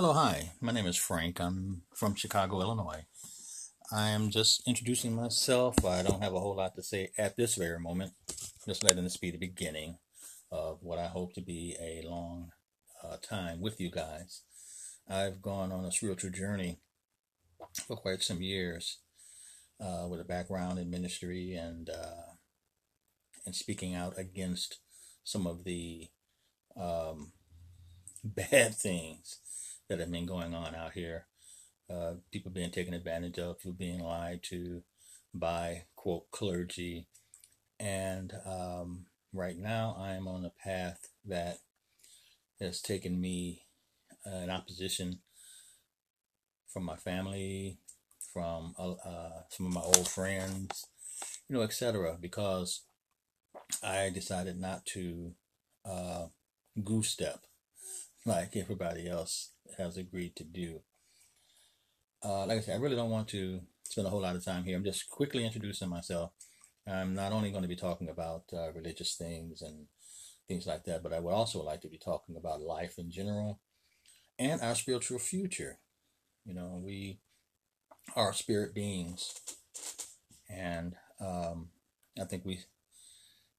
Hello, hi. My name is Frank. I'm from Chicago, Illinois. I am just introducing myself. I don't have a whole lot to say at this very moment. Just letting this be the beginning of what I hope to be a long uh, time with you guys. I've gone on a spiritual journey for quite some years uh, with a background in ministry and uh, and speaking out against some of the um, bad things that have been going on out here. Uh, people being taken advantage of, people being lied to by quote clergy, and um, right now I am on a path that has taken me uh, in opposition from my family, from uh, uh some of my old friends, you know, etc. Because I decided not to uh, goose step like everybody else has agreed to do. Uh, like I said, I really don't want to spend a whole lot of time here. I'm just quickly introducing myself. I'm not only going to be talking about uh, religious things and things like that, but I would also like to be talking about life in general and our spiritual future. You know, we are spirit beings, and um, I think we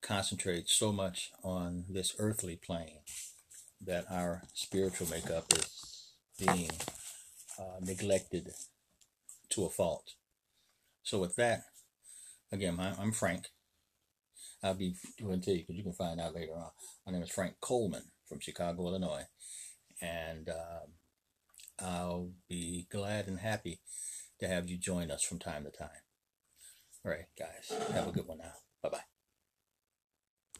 concentrate so much on this earthly plane that our spiritual makeup is being uh, neglected to a fault. So with that, again, I'm Frank. I'll be doing to you because you can find out later on. My name is Frank Coleman from Chicago, Illinois, and um, I'll be glad and happy to have you join us from time to time. All right, guys, have a good one now.